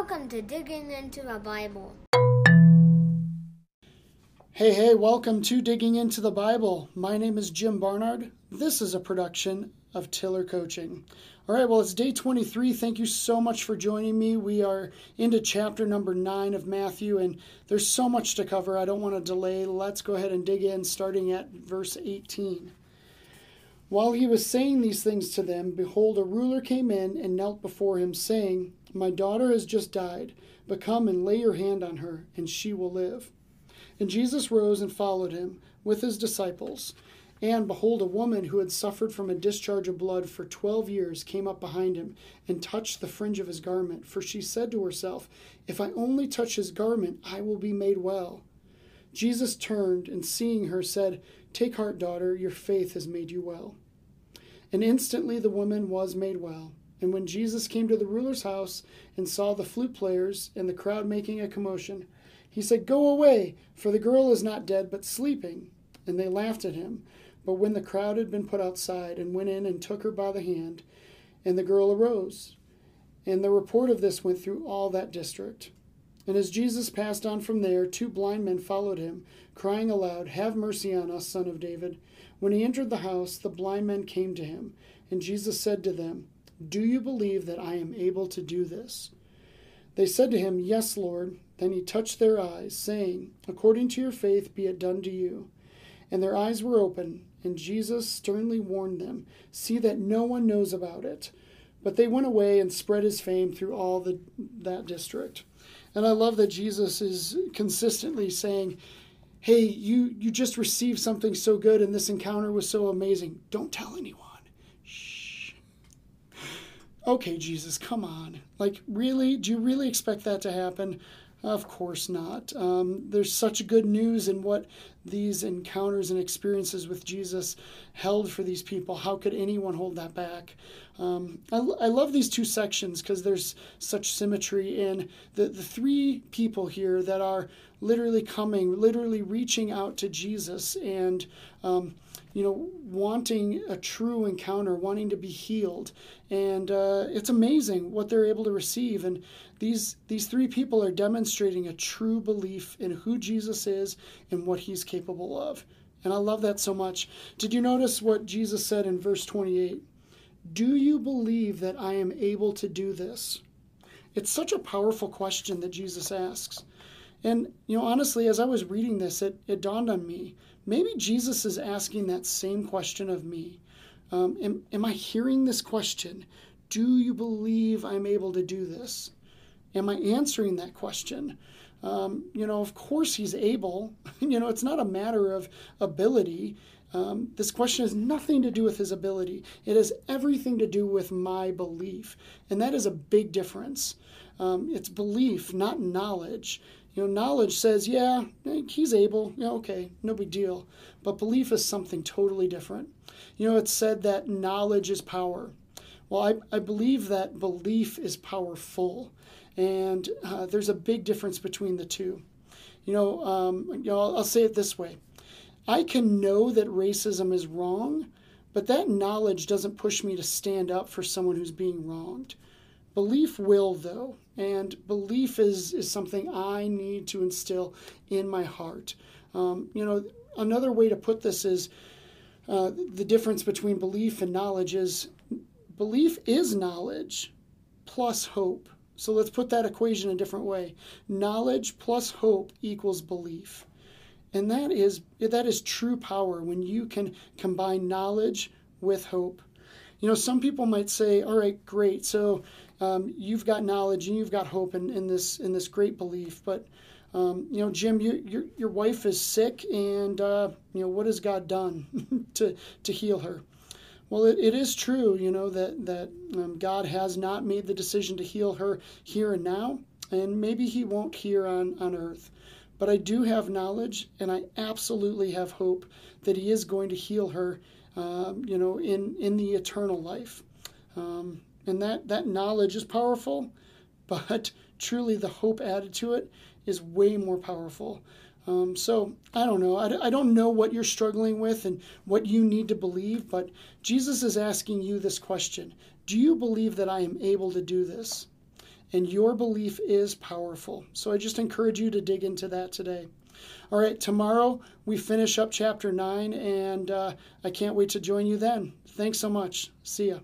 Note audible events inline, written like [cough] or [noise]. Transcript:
Welcome to Digging into the Bible. Hey, hey, welcome to Digging into the Bible. My name is Jim Barnard. This is a production of Tiller Coaching. All right, well, it's day 23. Thank you so much for joining me. We are into chapter number 9 of Matthew, and there's so much to cover. I don't want to delay. Let's go ahead and dig in, starting at verse 18. While he was saying these things to them, behold, a ruler came in and knelt before him, saying, My daughter has just died, but come and lay your hand on her, and she will live. And Jesus rose and followed him with his disciples. And behold, a woman who had suffered from a discharge of blood for twelve years came up behind him and touched the fringe of his garment. For she said to herself, If I only touch his garment, I will be made well. Jesus turned and seeing her said, Take heart, daughter, your faith has made you well. And instantly the woman was made well. And when Jesus came to the ruler's house and saw the flute players and the crowd making a commotion, he said, Go away, for the girl is not dead, but sleeping. And they laughed at him. But when the crowd had been put outside, and went in and took her by the hand, and the girl arose. And the report of this went through all that district. And as Jesus passed on from there, two blind men followed him, crying aloud, Have mercy on us, son of David. When he entered the house, the blind men came to him, and Jesus said to them, Do you believe that I am able to do this? They said to him, Yes, Lord. Then he touched their eyes, saying, According to your faith be it done to you. And their eyes were open, and Jesus sternly warned them, See that no one knows about it. But they went away and spread his fame through all the, that district. And I love that Jesus is consistently saying, Hey, you, you just received something so good, and this encounter was so amazing. Don't tell anyone. Okay, Jesus, come on. Like, really? Do you really expect that to happen? Of course not. Um, there's such good news in what these encounters and experiences with Jesus held for these people. How could anyone hold that back? Um, I, I love these two sections because there's such symmetry in the, the three people here that are literally coming, literally reaching out to Jesus and, um, you know, wanting a true encounter, wanting to be healed. And uh, it's amazing what they're able to receive. And these, these three people are demonstrating a true belief in who Jesus is and what he's capable of. And I love that so much. Did you notice what Jesus said in verse 28? Do you believe that I am able to do this? It's such a powerful question that Jesus asks. And, you know, honestly, as I was reading this, it, it dawned on me maybe Jesus is asking that same question of me. Um, am, am I hearing this question? Do you believe I'm able to do this? Am I answering that question? Um, you know, of course he's able. [laughs] you know, it's not a matter of ability. Um, this question has nothing to do with his ability. It has everything to do with my belief. And that is a big difference. Um, it's belief, not knowledge. You know, knowledge says, yeah, he's able. Yeah, okay, no big deal. But belief is something totally different. You know, it's said that knowledge is power. Well, I, I believe that belief is powerful. And uh, there's a big difference between the two. You know, um, you know I'll, I'll say it this way I can know that racism is wrong, but that knowledge doesn't push me to stand up for someone who's being wronged. Belief will, though, and belief is, is something I need to instill in my heart. Um, you know, another way to put this is uh, the difference between belief and knowledge is belief is knowledge plus hope. So let's put that equation a different way. Knowledge plus hope equals belief. And that is that is true power when you can combine knowledge with hope. You know, some people might say, "All right, great. So um, you've got knowledge and you've got hope in, in this in this great belief, but um, you know, Jim, you, your your wife is sick, and uh, you know what has God done [laughs] to to heal her?" Well, it, it is true, you know, that that um, God has not made the decision to heal her here and now, and maybe He won't here on on earth. But I do have knowledge, and I absolutely have hope that He is going to heal her, um, you know, in, in the eternal life. Um, and that, that knowledge is powerful, [laughs] but truly the hope added to it is way more powerful. Um, so I don't know. I, I don't know what you're struggling with and what you need to believe, but Jesus is asking you this question Do you believe that I am able to do this? and your belief is powerful. So I just encourage you to dig into that today. All right, tomorrow we finish up chapter 9, and uh, I can't wait to join you then. Thanks so much. See ya.